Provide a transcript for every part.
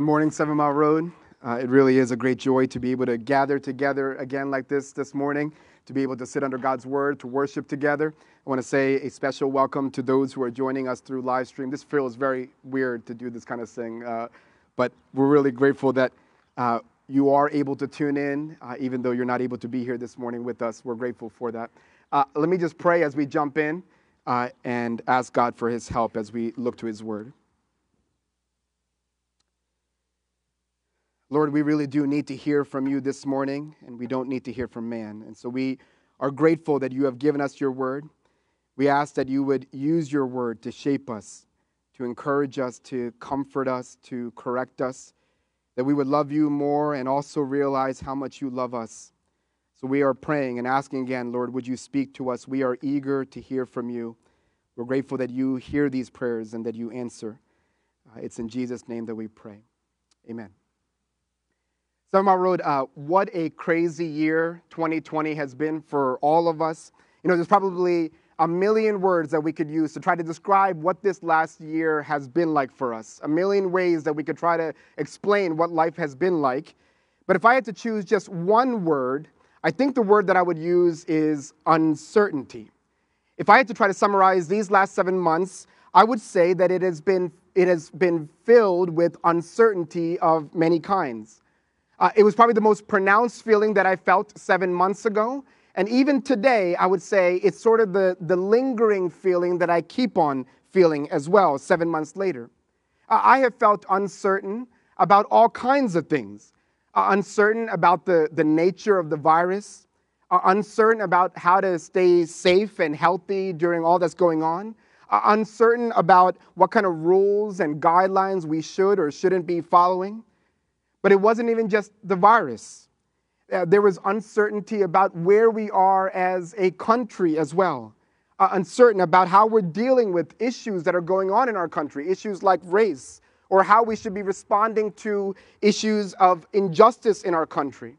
Good morning, Seven Mile Road. Uh, it really is a great joy to be able to gather together again like this this morning, to be able to sit under God's word, to worship together. I want to say a special welcome to those who are joining us through live stream. This feels very weird to do this kind of thing, uh, but we're really grateful that uh, you are able to tune in, uh, even though you're not able to be here this morning with us. We're grateful for that. Uh, let me just pray as we jump in uh, and ask God for his help as we look to his word. Lord, we really do need to hear from you this morning, and we don't need to hear from man. And so we are grateful that you have given us your word. We ask that you would use your word to shape us, to encourage us, to comfort us, to correct us, that we would love you more and also realize how much you love us. So we are praying and asking again, Lord, would you speak to us? We are eager to hear from you. We're grateful that you hear these prayers and that you answer. Uh, it's in Jesus' name that we pray. Amen. Mile Road, uh, what a crazy year 2020 has been for all of us. You know, there's probably a million words that we could use to try to describe what this last year has been like for us, a million ways that we could try to explain what life has been like. But if I had to choose just one word, I think the word that I would use is uncertainty. If I had to try to summarize these last seven months, I would say that it has been, it has been filled with uncertainty of many kinds. Uh, it was probably the most pronounced feeling that I felt seven months ago. And even today, I would say it's sort of the, the lingering feeling that I keep on feeling as well, seven months later. Uh, I have felt uncertain about all kinds of things uh, uncertain about the, the nature of the virus, uh, uncertain about how to stay safe and healthy during all that's going on, uh, uncertain about what kind of rules and guidelines we should or shouldn't be following. But it wasn't even just the virus. Uh, there was uncertainty about where we are as a country as well. Uh, uncertain about how we're dealing with issues that are going on in our country, issues like race, or how we should be responding to issues of injustice in our country.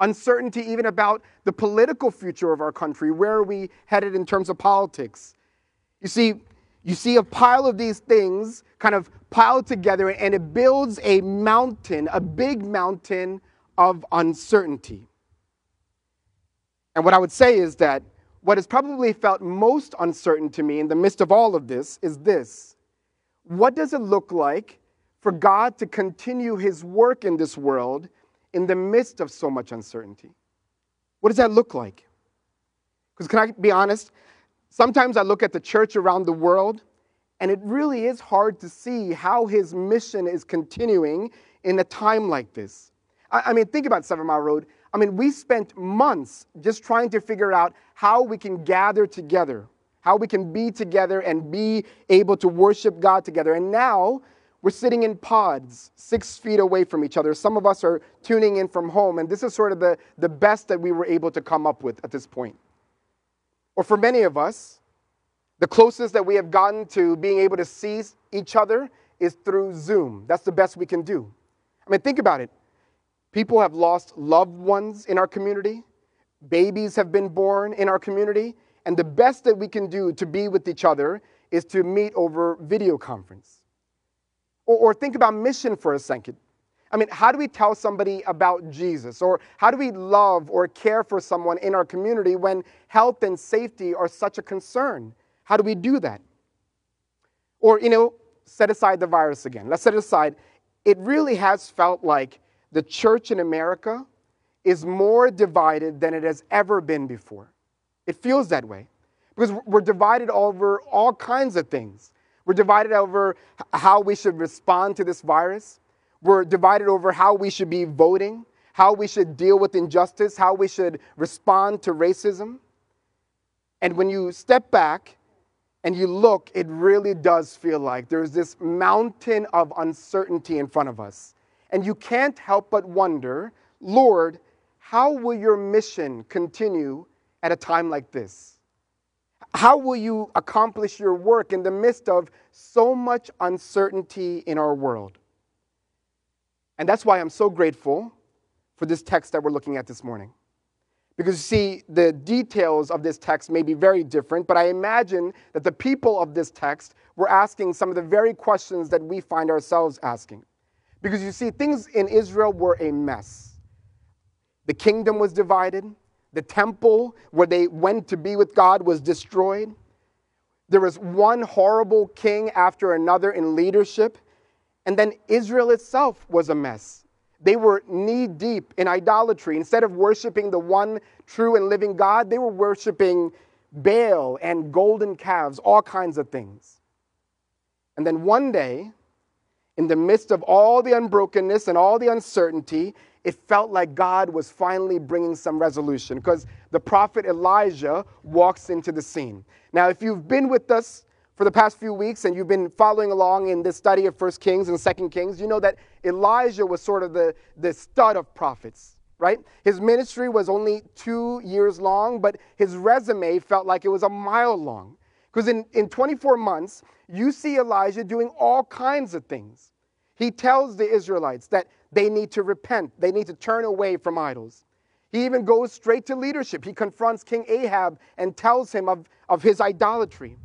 Uncertainty even about the political future of our country. Where are we headed in terms of politics? You see, you see a pile of these things kind of piled together, and it builds a mountain, a big mountain of uncertainty. And what I would say is that what has probably felt most uncertain to me in the midst of all of this is this What does it look like for God to continue his work in this world in the midst of so much uncertainty? What does that look like? Because, can I be honest? Sometimes I look at the church around the world, and it really is hard to see how his mission is continuing in a time like this. I, mean, think about Seven Mile Road. I mean, we spent months just trying to figure out how we can gather together, how we can be together and be able to worship God together. And now we're sitting in pods, six feet away from each other. Some of us are tuning in from home, and this is sort of the, the best that we were able to come up with at this point. Or for many of us, the closest that we have gotten to being able to see each other is through Zoom. That's the best we can do. I mean, think about it. People have lost loved ones in our community, babies have been born in our community, and the best that we can do to be with each other is to meet over video conference. Or, or think about mission for a second. I mean, how do we tell somebody about Jesus? Or how do we love or care for someone in our community when health and safety are such a concern? How do we do that? Or, you know, set aside the virus again. Let's set it aside. It really has felt like the church in America is more divided than it has ever been before. It feels that way because we're divided over all kinds of things. We're divided over how we should respond to this virus. We're divided over how we should be voting, how we should deal with injustice, how we should respond to racism. And when you step back and you look, it really does feel like there's this mountain of uncertainty in front of us. And you can't help but wonder, Lord, how will your mission continue at a time like this? How will you accomplish your work in the midst of so much uncertainty in our world? And that's why I'm so grateful for this text that we're looking at this morning. Because you see, the details of this text may be very different, but I imagine that the people of this text were asking some of the very questions that we find ourselves asking. Because you see, things in Israel were a mess. The kingdom was divided, the temple where they went to be with God was destroyed. There was one horrible king after another in leadership. And then Israel itself was a mess. They were knee deep in idolatry. Instead of worshiping the one true and living God, they were worshiping Baal and golden calves, all kinds of things. And then one day, in the midst of all the unbrokenness and all the uncertainty, it felt like God was finally bringing some resolution because the prophet Elijah walks into the scene. Now, if you've been with us for the past few weeks and you've been following along in this study of First Kings and Second Kings, you know that Elijah was sort of the, the stud of prophets, right? His ministry was only two years long, but his resume felt like it was a mile long. Because in, in 24 months, you see Elijah doing all kinds of things. He tells the Israelites that they need to repent, they need to turn away from idols. He even goes straight to leadership. He confronts King Ahab and tells him of, of his idolatry.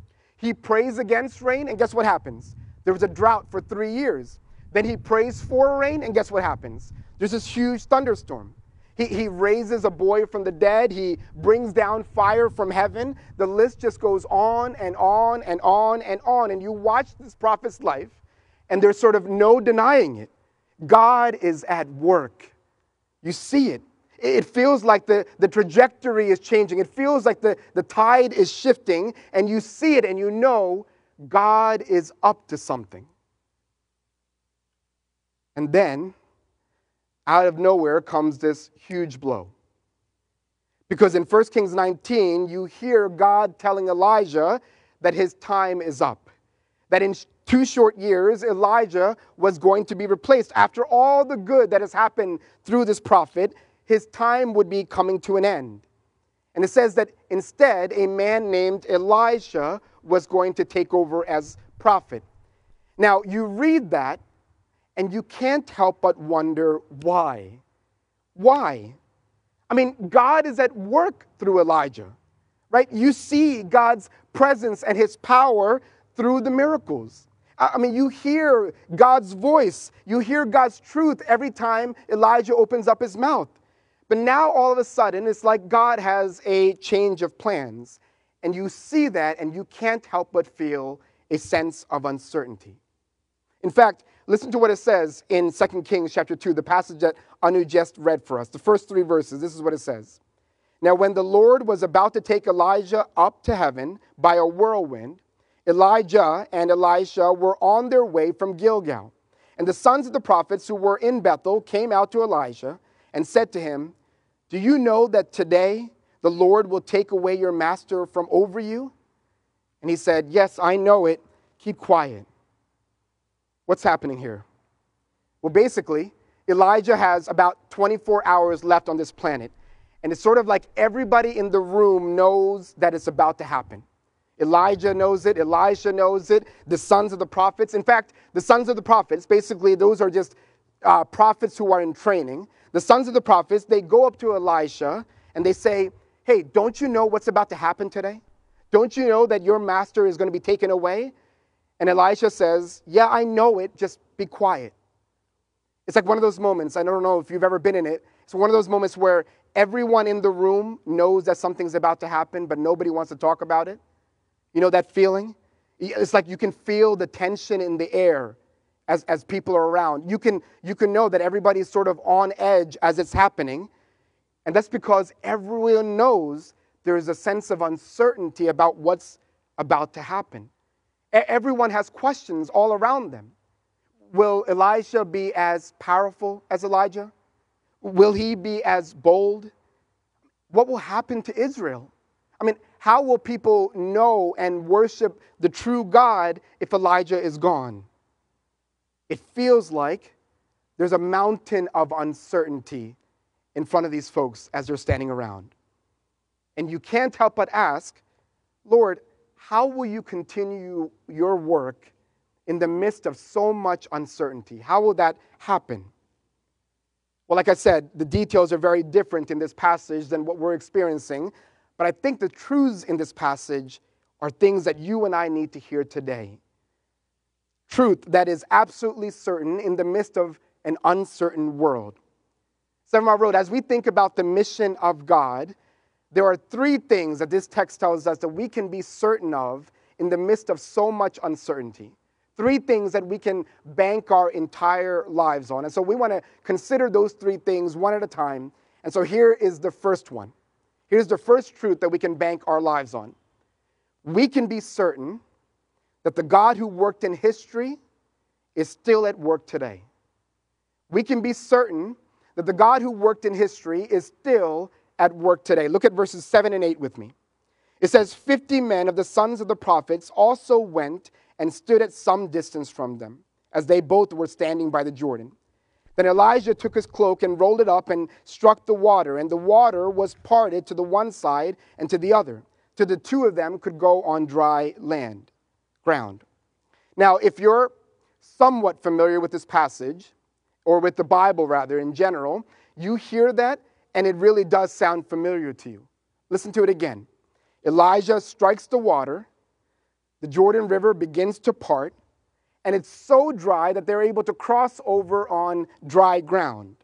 He prays against rain, and guess what happens? There was a drought for three years. Then he prays for rain, and guess what happens? There's this huge thunderstorm. He, he raises a boy from the dead. He brings down fire from heaven. The list just goes on and on and on and on. And you watch this prophet's life, and there's sort of no denying it. God is at work. You see it. It feels like the, the trajectory is changing. It feels like the, the tide is shifting, and you see it and you know God is up to something. And then, out of nowhere comes this huge blow. Because in 1 Kings 19, you hear God telling Elijah that his time is up. That in two short years, Elijah was going to be replaced. After all the good that has happened through this prophet, his time would be coming to an end. And it says that instead, a man named Elisha was going to take over as prophet. Now, you read that, and you can't help but wonder why. Why? I mean, God is at work through Elijah, right? You see God's presence and his power through the miracles. I mean, you hear God's voice, you hear God's truth every time Elijah opens up his mouth. But now all of a sudden, it's like God has a change of plans. And you see that, and you can't help but feel a sense of uncertainty. In fact, listen to what it says in 2 Kings chapter 2, the passage that Anu just read for us. The first three verses, this is what it says. Now, when the Lord was about to take Elijah up to heaven by a whirlwind, Elijah and Elisha were on their way from Gilgal. And the sons of the prophets who were in Bethel came out to Elijah and said to him, Do you know that today the Lord will take away your master from over you? And he said, Yes, I know it. Keep quiet. What's happening here? Well, basically, Elijah has about 24 hours left on this planet. And it's sort of like everybody in the room knows that it's about to happen. Elijah knows it, Elisha knows it, the sons of the prophets. In fact, the sons of the prophets, basically, those are just uh, prophets who are in training. The sons of the prophets, they go up to Elisha and they say, Hey, don't you know what's about to happen today? Don't you know that your master is going to be taken away? And Elisha says, Yeah, I know it, just be quiet. It's like one of those moments, I don't know if you've ever been in it. It's one of those moments where everyone in the room knows that something's about to happen, but nobody wants to talk about it. You know that feeling? It's like you can feel the tension in the air as, as people are around. You can, you can know that everybody's sort of on edge as it's happening. And that's because everyone knows there is a sense of uncertainty about what's about to happen. Everyone has questions all around them. Will Elisha be as powerful as Elijah? Will he be as bold? What will happen to Israel? I mean, how will people know and worship the true God if Elijah is gone? It feels like there's a mountain of uncertainty in front of these folks as they're standing around. And you can't help but ask, Lord, how will you continue your work in the midst of so much uncertainty? How will that happen? Well, like I said, the details are very different in this passage than what we're experiencing. But I think the truths in this passage are things that you and I need to hear today. Truth that is absolutely certain in the midst of an uncertain world. Seven Mile Road, as we think about the mission of God, there are three things that this text tells us that we can be certain of in the midst of so much uncertainty. Three things that we can bank our entire lives on. And so we want to consider those three things one at a time. And so here is the first one. Here's the first truth that we can bank our lives on. We can be certain that the God who worked in history is still at work today. We can be certain that the God who worked in history is still at work today. Look at verses 7 and 8 with me. It says, 50 men of the sons of the prophets also went and stood at some distance from them, as they both were standing by the Jordan. Then Elijah took his cloak and rolled it up and struck the water, and the water was parted to the one side and to the other, so the two of them could go on dry land, ground. Now, if you're somewhat familiar with this passage, or with the Bible rather in general, you hear that and it really does sound familiar to you. Listen to it again. Elijah strikes the water, the Jordan River begins to part, and it's so dry that they're able to cross over on dry ground.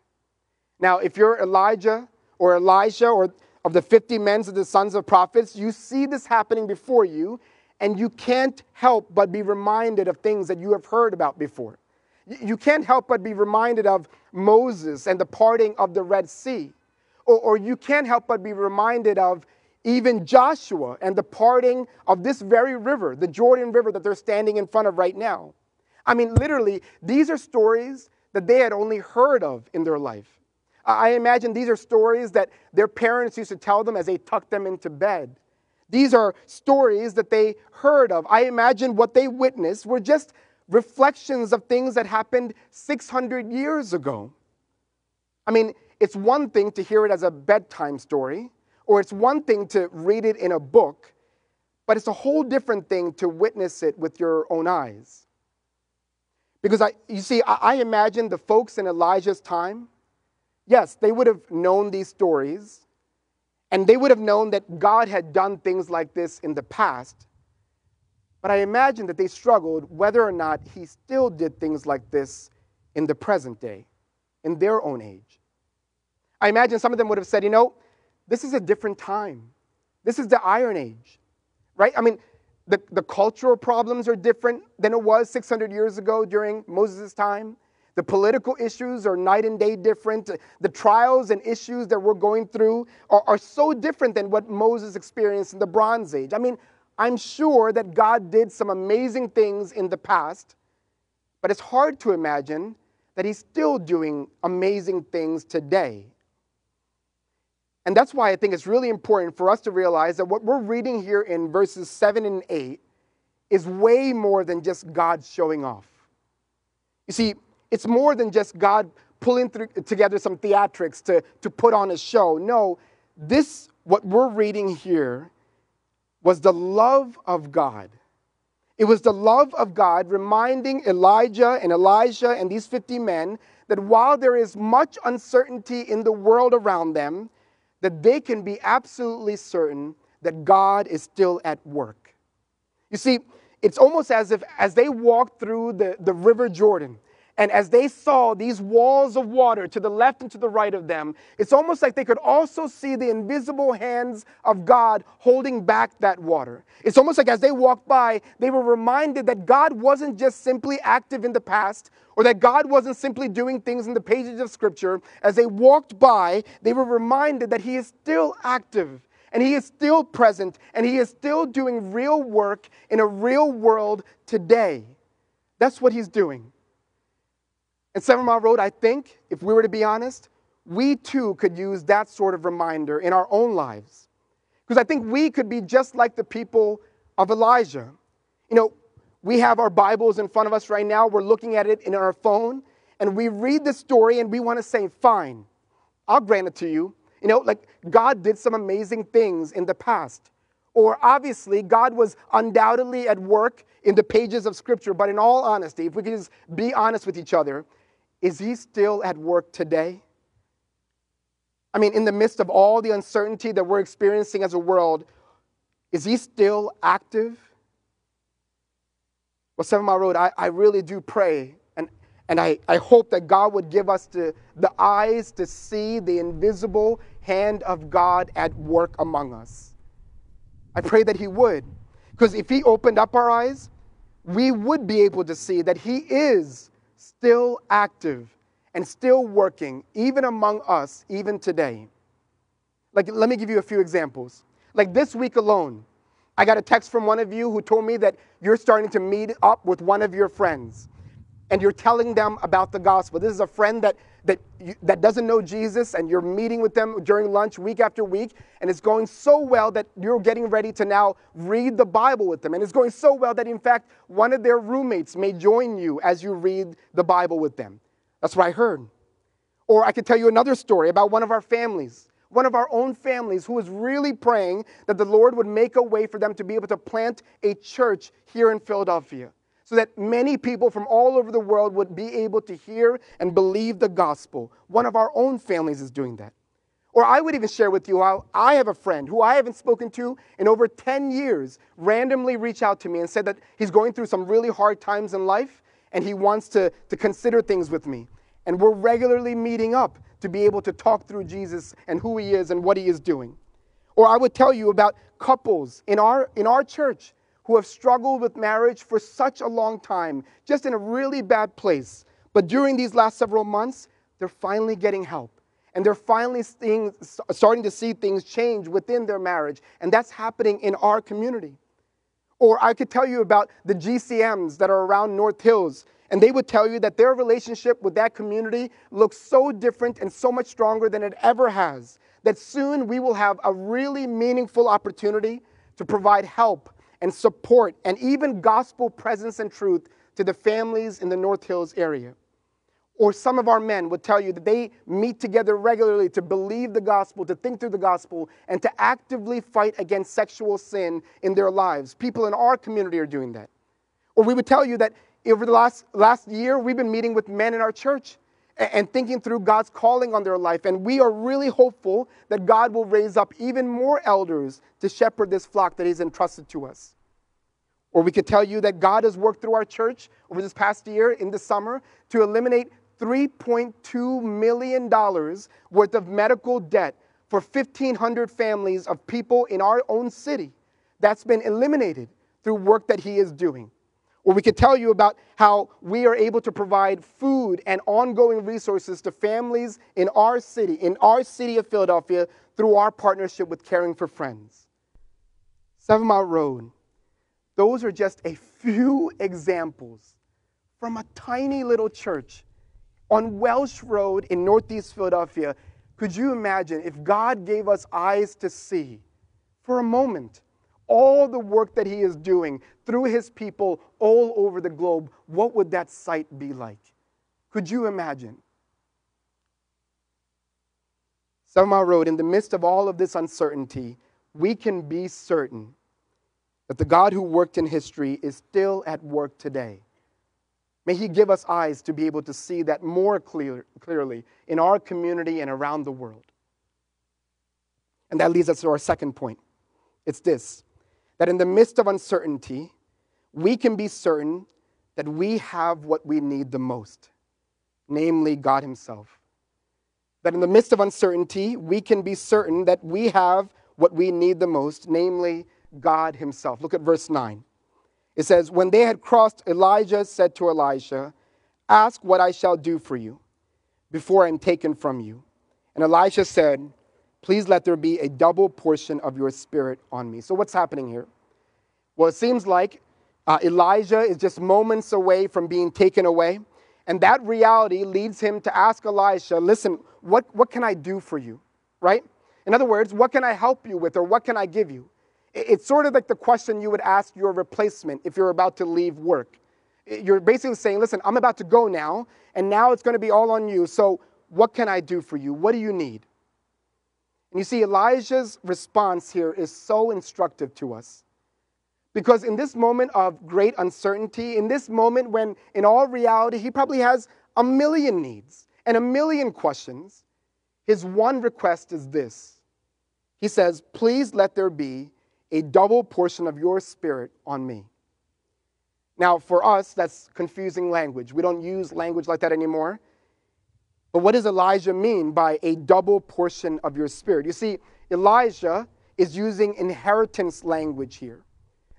Now, if you're Elijah or Elisha or of the 50 men of the sons of prophets, you see this happening before you, and you can't help but be reminded of things that you have heard about before. You can't help but be reminded of Moses and the parting of the Red Sea. Or, or you can't help but be reminded of even Joshua and the parting of this very river, the Jordan River that they're standing in front of right now. I mean, literally, these are stories that they had only heard of in their life. I imagine these are stories that their parents used to tell them as they tucked them into bed. These are stories that they heard of. I imagine what they witnessed were just reflections of things that happened 600 years ago. I mean, it's one thing to hear it as a bedtime story, or it's one thing to read it in a book, but it's a whole different thing to witness it with your own eyes. Because I, you see, I, I imagine the folks in Elijah's time, yes, they would have known these stories, and they would have known that God had done things like this in the past. But I imagine that they struggled whether or not he still did things like this in the present day, in their own age. I imagine some of them would have said, you know, this is a different time. This is the Iron Age, right? I mean, the, the cultural problems are different than it was 600 years ago during Moses' time. The political issues are night and day different. The trials and issues that we're going through are, are so different than what Moses experienced in the Bronze Age. I mean, I'm sure that God did some amazing things in the past, but it's hard to imagine that He's still doing amazing things today. And that's why I think it's really important for us to realize that what we're reading here in verses 7 and 8 is way more than just God showing off. You see, it's more than just God pulling through, together some theatrics to, to put on a show. No, this, what we're reading here, was the love of God. It was the love of God reminding Elijah and Elijah and these 50 men that while there is much uncertainty in the world around them, that they can be absolutely certain that God is still at work. You see, it's almost as if as they walked through the, the river Jordan, and as they saw these walls of water to the left and to the right of them, it's almost like they could also see the invisible hands of God holding back that water. It's almost like as they walked by, they were reminded that God wasn't just simply active in the past or that God wasn't simply doing things in the pages of Scripture. As they walked by, they were reminded that He is still active and He is still present and He is still doing real work in a real world today. That's what He's doing. And Seven Mile Road, I think, if we were to be honest, we too could use that sort of reminder in our own lives. Because I think we could be just like the people of Elijah. You know, we have our Bibles in front of us right now, we're looking at it in our phone, and we read the story and we want to say, fine, I'll grant it to you. You know, like God did some amazing things in the past. Or obviously, God was undoubtedly at work in the pages of Scripture, but in all honesty, if we could just be honest with each other, is he still at work today? I mean, in the midst of all the uncertainty that we're experiencing as a world, is he still active? Well, Seven Mile Road, I, I really do pray and, and I, I hope that God would give us the, the eyes to see the invisible hand of God at work among us. I pray that He would. Because if He opened up our eyes, we would be able to see that He is still active and still working, even among us, even today. Like, let me give you a few examples. Like this week alone, I got a text from one of you who told me that you're starting to meet up with one of your friends and you're telling them about the gospel. This is a friend that, that, you, that doesn't know Jesus, and you're meeting with them during lunch week after week, and it's going so well that you're getting ready to now read the Bible with them. And it's going so well that, in fact, one of their roommates may join you as you read the Bible with them. That's what I heard. Or I could tell you another story about one of our families, one of our own families who was really praying that the Lord would make a way for them to be able to plant a church here in Philadelphia so that many people from all over the world would be able to hear and believe the gospel. One of our own families is doing that. Or I would even share with you how I have a friend who I haven't spoken to in over 10 years randomly reach out to me and said that he's going through some really hard times in life and he wants to, to consider things with me. And we're regularly meeting up to be able to talk through Jesus and who he is and what he is doing. Or I would tell you about couples in our, in our church who have struggled with marriage for such a long time, just in a really bad place. But during these last several months, they're finally getting help. And they're finally seeing, starting to see things change within their marriage. And that's happening in our community. Or I could tell you about the GCMs that are around North Hills. And they would tell you that their relationship with that community looks so different and so much stronger than it ever has. That soon we will have a really meaningful opportunity to provide help and support and even gospel presence and truth to the families in the North Hills area. Or some of our men would tell you that they meet together regularly to believe the gospel, to think through the gospel, and to actively fight against sexual sin in their lives. People in our community are doing that. Or we would tell you that over the last, last year, we've been meeting with men in our church and thinking through God's calling on their life. And we are really hopeful that God will raise up even more elders to shepherd this flock that He's entrusted to us. Or we could tell you that God has worked through our church over this past year in the summer to eliminate $3.2 million worth of medical debt for 1,500 families of people in our own city. That's been eliminated through work that He is doing. Or we could tell you about how we are able to provide food and ongoing resources to families in our city, in our city of Philadelphia, through our partnership with Caring for Friends. Seven Mile Road, those are just a few examples from a tiny little church on Welsh Road in Northeast Philadelphia. Could you imagine if God gave us eyes to see for a moment? All the work that he is doing through his people all over the globe, what would that sight be like? Could you imagine? Mile Road, in the midst of all of this uncertainty, we can be certain that the God who worked in history is still at work today. May He give us eyes to be able to see that more clear, clearly in our community and around the world. And that leads us to our second point. It's this that in the midst of uncertainty, we can be certain that we have what we need the most, namely God Himself. That in the midst of uncertainty, we can be certain that we have what we need the most, namely God Himself. Look at verse 9. It says, When they had crossed, Elijah said to Elisha, Ask what I shall do for you before I am taken from you. And Elisha said, Please let there be a double portion of your spirit on me. So, what's happening here? Well, it seems like uh, Elijah is just moments away from being taken away. And that reality leads him to ask Elisha, Listen, what, what can I do for you? Right? In other words, what can I help you with or what can I give you? It's sort of like the question you would ask your replacement if you're about to leave work. You're basically saying, Listen, I'm about to go now, and now it's going to be all on you. So, what can I do for you? What do you need? And you see, Elijah's response here is so instructive to us. Because in this moment of great uncertainty, in this moment when in all reality he probably has a million needs and a million questions, his one request is this. He says, Please let there be a double portion of your spirit on me. Now, for us, that's confusing language. We don't use language like that anymore. But what does Elijah mean by a double portion of your spirit? You see, Elijah is using inheritance language here.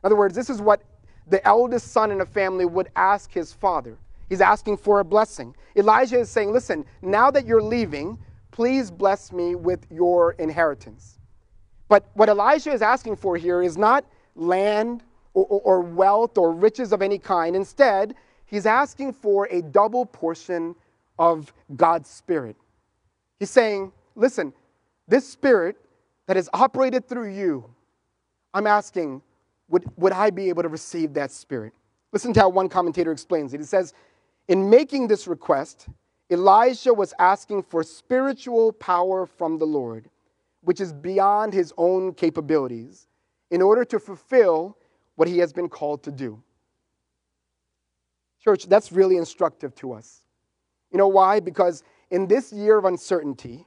In other words, this is what the eldest son in a family would ask his father. He's asking for a blessing. Elijah is saying, Listen, now that you're leaving, please bless me with your inheritance. But what Elijah is asking for here is not land or, or, or wealth or riches of any kind. Instead, he's asking for a double portion of God's Spirit. He's saying, listen, this Spirit that has operated through you, I'm asking, would, would I be able to receive that Spirit? Listen to how one commentator explains it. He says, in making this request, Elijah was asking for spiritual power from the Lord, which is beyond his own capabilities, in order to fulfill what he has been called to do. Church, that's really instructive to us. You know why? Because in this year of uncertainty,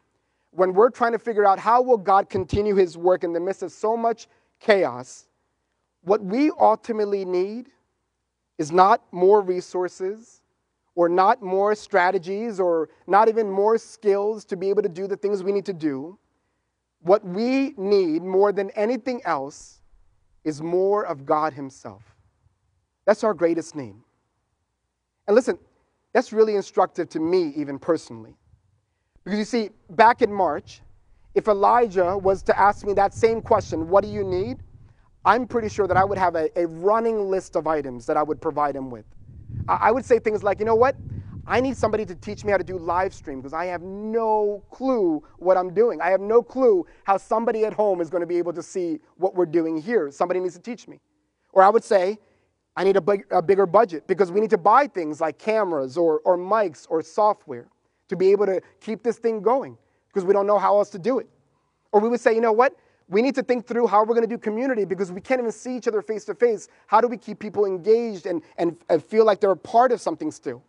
when we're trying to figure out how will God continue his work in the midst of so much chaos, what we ultimately need is not more resources or not more strategies or not even more skills to be able to do the things we need to do. What we need more than anything else is more of God Himself. That's our greatest need. And listen, that's really instructive to me, even personally. Because you see, back in March, if Elijah was to ask me that same question, what do you need? I'm pretty sure that I would have a, a running list of items that I would provide him with. I, I would say things like, you know what? I need somebody to teach me how to do live stream because I have no clue what I'm doing. I have no clue how somebody at home is going to be able to see what we're doing here. Somebody needs to teach me. Or I would say, I need a, big, a bigger budget because we need to buy things like cameras or, or mics or software to be able to keep this thing going because we don't know how else to do it. Or we would say, you know what? We need to think through how we're going to do community because we can't even see each other face to face. How do we keep people engaged and, and, and feel like they're a part of something still?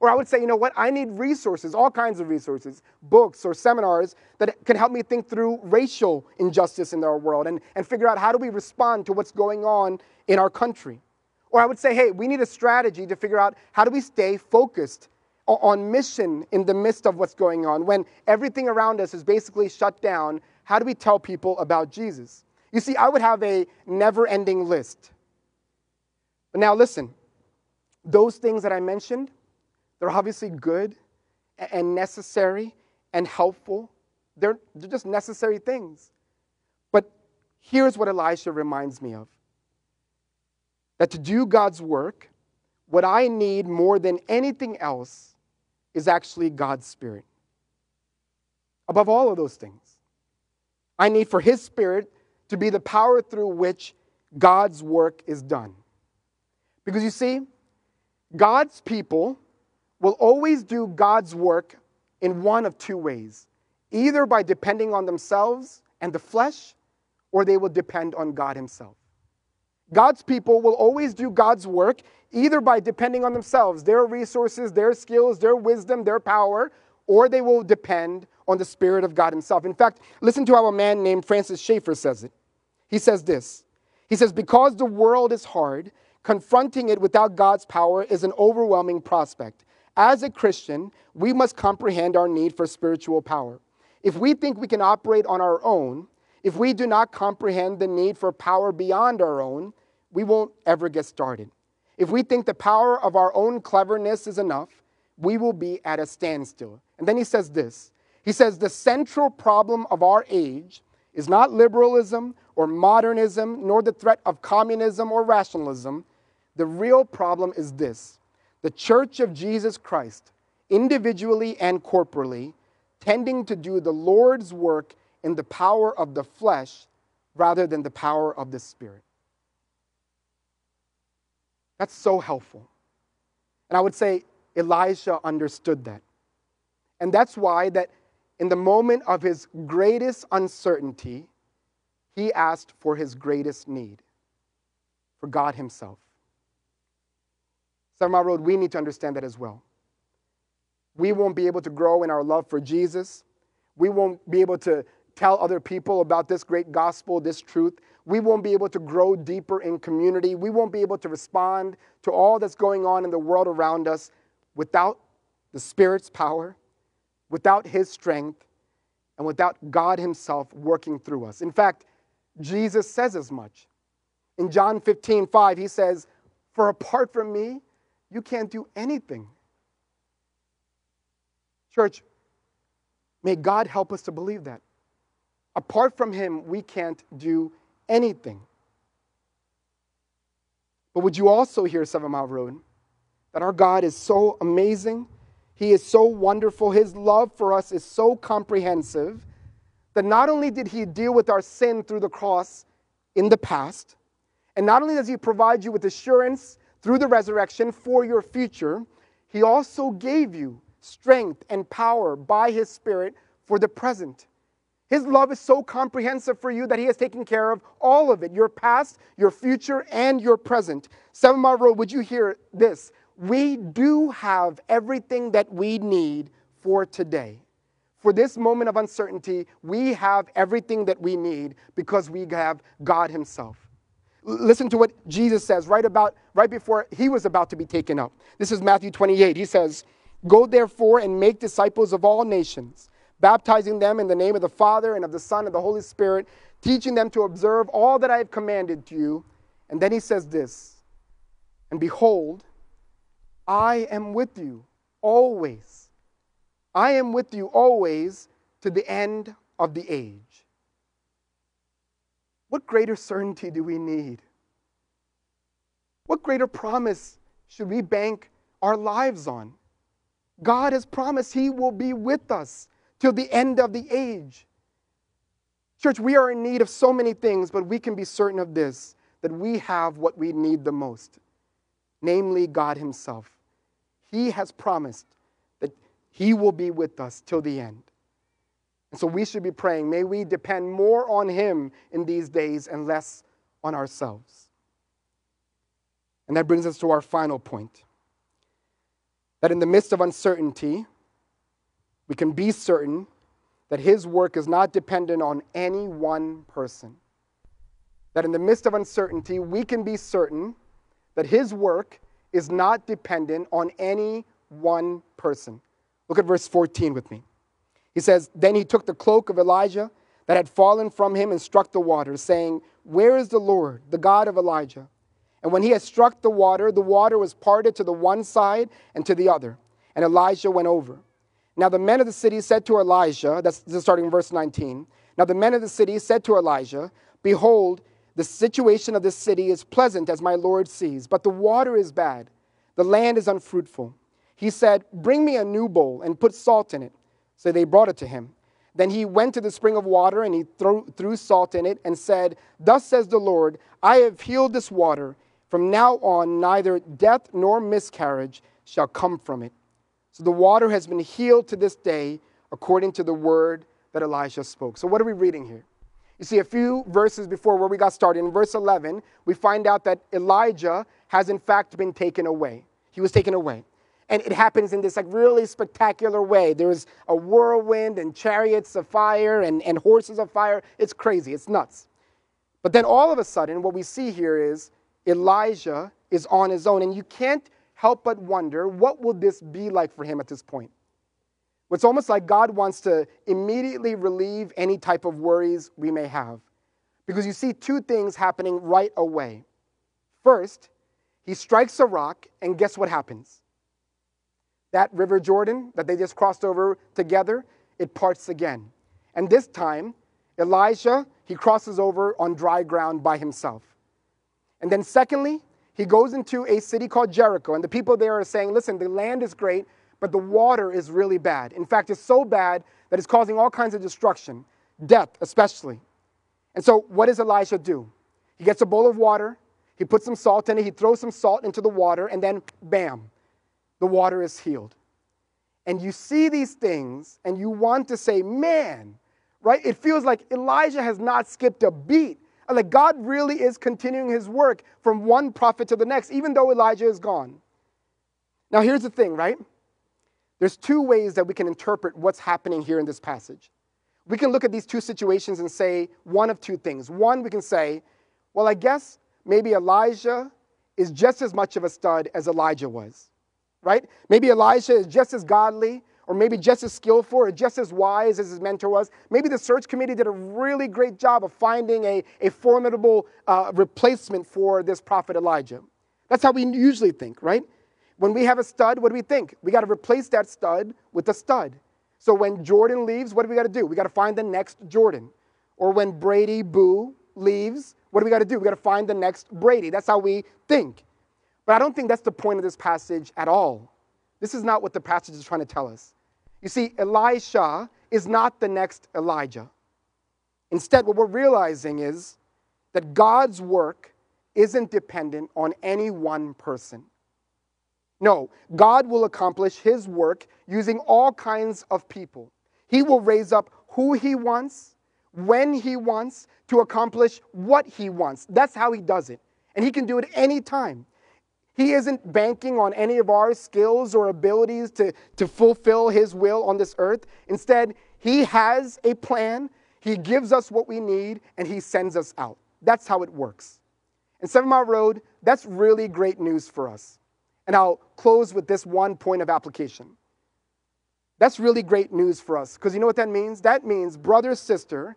Or I would say, you know what? I need resources, all kinds of resources, books or seminars that can help me think through racial injustice in our world and, and figure out how do we respond to what's going on in our country. Or I would say, hey, we need a strategy to figure out how do we stay focused on mission in the midst of what's going on. When everything around us is basically shut down, how do we tell people about Jesus? You see, I would have a never ending list. But now listen, those things that I mentioned, they're obviously good and necessary and helpful. They're, they're just necessary things. But here's what Elisha reminds me of that to do God's work, what I need more than anything else is actually God's Spirit. Above all of those things, I need for His Spirit to be the power through which God's work is done. Because you see, God's people will always do God's work in one of two ways either by depending on themselves and the flesh, or they will depend on God Himself. God's people will always do God's work either by depending on themselves, their resources, their skills, their wisdom, their power, or they will depend on the Spirit of God Himself. In fact, listen to how a man named Francis Schaeffer says it. He says this He says, Because the world is hard, confronting it without God's power is an overwhelming prospect. As a Christian, we must comprehend our need for spiritual power. If we think we can operate on our own, if we do not comprehend the need for power beyond our own, we won't ever get started. If we think the power of our own cleverness is enough, we will be at a standstill. And then he says this He says, The central problem of our age is not liberalism or modernism, nor the threat of communism or rationalism. The real problem is this the church of Jesus Christ, individually and corporally, tending to do the Lord's work in the power of the flesh rather than the power of the Spirit. That's so helpful. And I would say Elisha understood that. And that's why that in the moment of his greatest uncertainty, he asked for his greatest need, for God himself. Mile Road, we need to understand that as well. We won't be able to grow in our love for Jesus. We won't be able to tell other people about this great gospel, this truth. We won't be able to grow deeper in community. We won't be able to respond to all that's going on in the world around us without the Spirit's power, without His strength, and without God Himself working through us. In fact, Jesus says as much. In John 15, 5, He says, For apart from me, you can't do anything. Church, may God help us to believe that. Apart from Him, we can't do anything. But would you also hear, Seven Mile Road, that our God is so amazing? He is so wonderful. His love for us is so comprehensive that not only did He deal with our sin through the cross in the past, and not only does He provide you with assurance through the resurrection for your future, He also gave you strength and power by His Spirit for the present. His love is so comprehensive for you that He has taken care of all of it your past, your future, and your present. Seven Mile Road, would you hear this? We do have everything that we need for today. For this moment of uncertainty, we have everything that we need because we have God Himself. Listen to what Jesus says right about right before he was about to be taken up. This is Matthew 28. He says, "Go therefore and make disciples of all nations." Baptizing them in the name of the Father and of the Son and the Holy Spirit, teaching them to observe all that I have commanded to you. And then he says this And behold, I am with you always. I am with you always to the end of the age. What greater certainty do we need? What greater promise should we bank our lives on? God has promised He will be with us till the end of the age. Church, we are in need of so many things, but we can be certain of this that we have what we need the most, namely God Himself. He has promised that He will be with us till the end. And so we should be praying, may we depend more on Him in these days and less on ourselves. And that brings us to our final point that in the midst of uncertainty, we can be certain that his work is not dependent on any one person. That in the midst of uncertainty, we can be certain that his work is not dependent on any one person. Look at verse 14 with me. He says, Then he took the cloak of Elijah that had fallen from him and struck the water, saying, Where is the Lord, the God of Elijah? And when he had struck the water, the water was parted to the one side and to the other, and Elijah went over. Now the men of the city said to Elijah, that's starting in verse 19. Now the men of the city said to Elijah, Behold, the situation of this city is pleasant as my Lord sees, but the water is bad. The land is unfruitful. He said, Bring me a new bowl and put salt in it. So they brought it to him. Then he went to the spring of water and he threw, threw salt in it and said, Thus says the Lord, I have healed this water. From now on, neither death nor miscarriage shall come from it. So the water has been healed to this day according to the word that Elijah spoke. So what are we reading here? You see, a few verses before where we got started, in verse 11, we find out that Elijah has in fact been taken away. He was taken away. And it happens in this like really spectacular way. There's a whirlwind and chariots of fire and, and horses of fire. It's crazy, it's nuts. But then all of a sudden, what we see here is Elijah is on his own. And you can't help but wonder what will this be like for him at this point? It's almost like God wants to immediately relieve any type of worries we may have. Because you see two things happening right away. First, he strikes a rock, and guess what happens? That River Jordan that they just crossed over together, it parts again. And this time, Elijah, he crosses over on dry ground by himself. And then, secondly, he goes into a city called Jericho, and the people there are saying, Listen, the land is great, but the water is really bad. In fact, it's so bad that it's causing all kinds of destruction, death especially. And so, what does Elisha do? He gets a bowl of water, he puts some salt in it, he throws some salt into the water, and then bam, the water is healed. And you see these things, and you want to say, Man, right? It feels like Elijah has not skipped a beat like God really is continuing his work from one prophet to the next, even though Elijah is gone. Now, here's the thing, right? There's two ways that we can interpret what's happening here in this passage. we can look at these two situations and say one of two things. One, we can say, well, I guess maybe Elijah is just as much of a stud as Elijah was, right? Maybe Elijah is just as godly, or maybe just as skillful, or just as wise as his mentor was. Maybe the search committee did a really great job of finding a, a formidable uh, replacement for this prophet Elijah. That's how we usually think, right? When we have a stud, what do we think? We got to replace that stud with a stud. So when Jordan leaves, what do we got to do? We got to find the next Jordan. Or when Brady Boo leaves, what do we got to do? We got to find the next Brady. That's how we think. But I don't think that's the point of this passage at all. This is not what the passage is trying to tell us. You see, Elisha is not the next Elijah. Instead, what we're realizing is that God's work isn't dependent on any one person. No, God will accomplish his work using all kinds of people. He will raise up who he wants, when he wants, to accomplish what he wants. That's how he does it. And he can do it any time. He isn't banking on any of our skills or abilities to, to fulfill his will on this earth. Instead, he has a plan, he gives us what we need, and he sends us out. That's how it works. And Seven Mile Road, that's really great news for us. And I'll close with this one point of application. That's really great news for us because you know what that means? That means, brother, sister,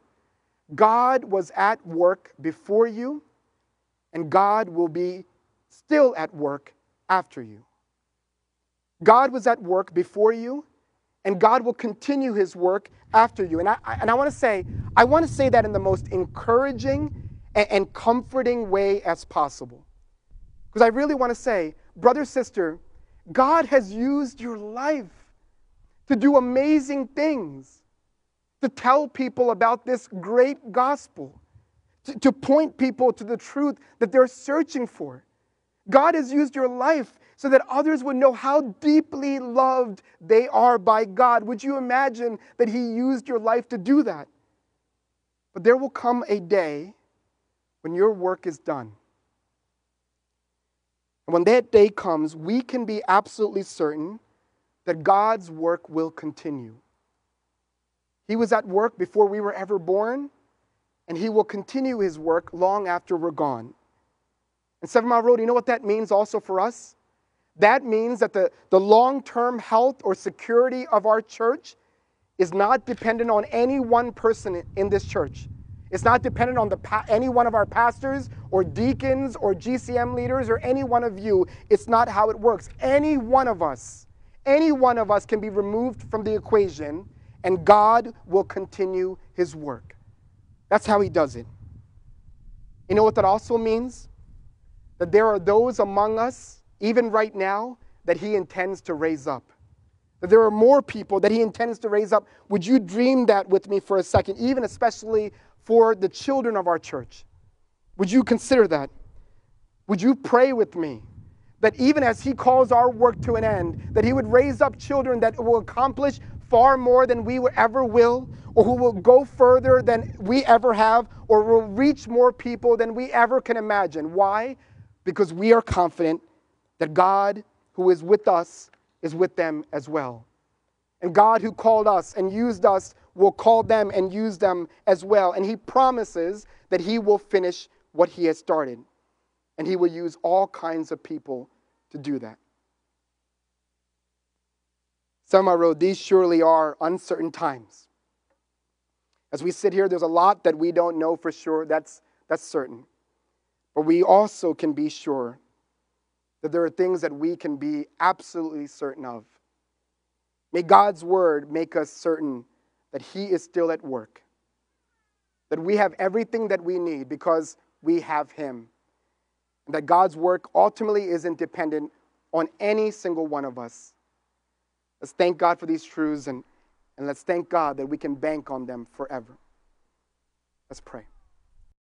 God was at work before you, and God will be still at work after you. God was at work before you, and God will continue his work after you. And I, and I want to say, I want to say that in the most encouraging and, and comforting way as possible. Because I really want to say, brother, sister, God has used your life to do amazing things, to tell people about this great gospel, to, to point people to the truth that they're searching for. God has used your life so that others would know how deeply loved they are by God. Would you imagine that He used your life to do that? But there will come a day when your work is done. And when that day comes, we can be absolutely certain that God's work will continue. He was at work before we were ever born, and He will continue His work long after we're gone. And Seven Mile Road, you know what that means also for us? That means that the, the long term health or security of our church is not dependent on any one person in this church. It's not dependent on the, any one of our pastors or deacons or GCM leaders or any one of you. It's not how it works. Any one of us, any one of us can be removed from the equation and God will continue his work. That's how he does it. You know what that also means? That there are those among us, even right now, that he intends to raise up. That there are more people that he intends to raise up. Would you dream that with me for a second, even especially for the children of our church. Would you consider that? Would you pray with me that even as He calls our work to an end, that He would raise up children that will accomplish far more than we ever will, or who will go further than we ever have, or will reach more people than we ever can imagine? Why? Because we are confident that God, who is with us, is with them as well. And God, who called us and used us will call them and use them as well. And he promises that he will finish what he has started. And he will use all kinds of people to do that. Seven Mile Road, oh, these surely are uncertain times. As we sit here, there's a lot that we don't know for sure. That's, that's certain. But we also can be sure that there are things that we can be absolutely certain of. May God's word make us certain that He is still at work, that we have everything that we need because we have Him, and that God's work ultimately isn't dependent on any single one of us. Let's thank God for these truths and, and let's thank God that we can bank on them forever. Let's pray.